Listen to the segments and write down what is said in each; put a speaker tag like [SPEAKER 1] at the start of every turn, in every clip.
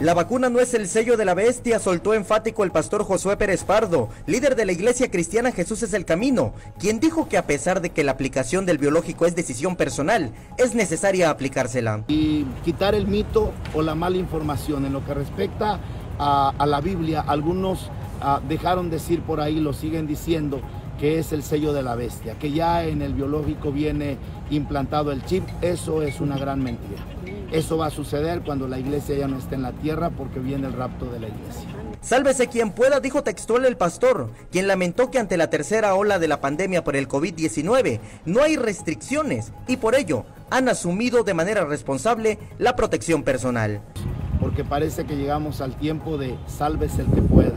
[SPEAKER 1] La vacuna no es el sello de la bestia, soltó enfático el pastor Josué Pérez Pardo, líder de la iglesia cristiana Jesús es el Camino, quien dijo que a pesar de que la aplicación del biológico es decisión personal, es necesaria aplicársela.
[SPEAKER 2] Y quitar el mito o la mala información en lo que respecta a, la Biblia, algunos uh, dejaron decir por ahí, lo siguen diciendo, que es el sello de la bestia, que ya en el biológico viene implantado el chip, eso es una gran mentira. Eso va a suceder cuando la iglesia ya no esté en la tierra porque viene el rapto de la iglesia.
[SPEAKER 1] Sálvese quien pueda, dijo textual el pastor, quien lamentó que ante la tercera ola de la pandemia por el COVID-19 no hay restricciones y por ello han asumido de manera responsable la protección personal.
[SPEAKER 2] Porque parece que llegamos al tiempo de sálvese el que pueda,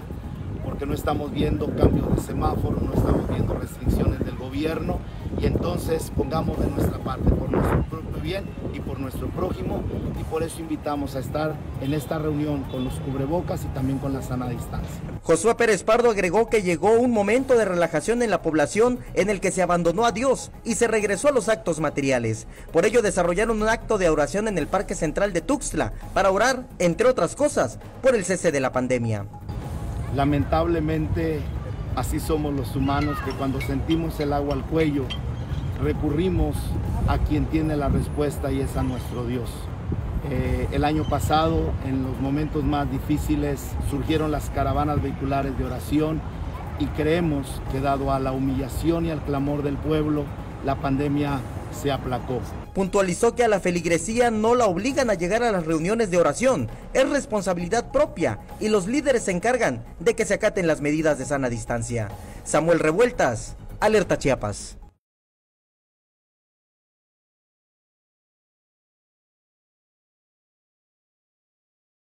[SPEAKER 2] porque no estamos viendo cambios de semáforo, no estamos viendo restricciones del gobierno y entonces pongamos de nuestra parte por nuestro propio bien y por nuestro prójimo y por eso invitamos a estar en esta reunión con los cubrebocas y también con la sana distancia.
[SPEAKER 1] Josué Pérez Pardo agregó que llegó un momento de relajación en la población en el que se abandonó a Dios y se regresó a los actos materiales. Por ello desarrollaron un acto de oración en el Parque Central de Tuxtla para orar, entre otras cosas, por el cese de la pandemia.
[SPEAKER 2] Lamentablemente así somos los humanos que cuando sentimos el agua al cuello recurrimos a quien tiene la respuesta y es a nuestro Dios. Eh, el año pasado, en los momentos más difíciles, surgieron las caravanas vehiculares de oración y creemos que dado a la humillación y al clamor del pueblo, la pandemia se aplacó.
[SPEAKER 1] Puntualizó que a la feligresía no la obligan a llegar a las reuniones de oración, es responsabilidad propia y los líderes se encargan de que se acaten las medidas de sana distancia. Samuel Revueltas, Alerta Chiapas.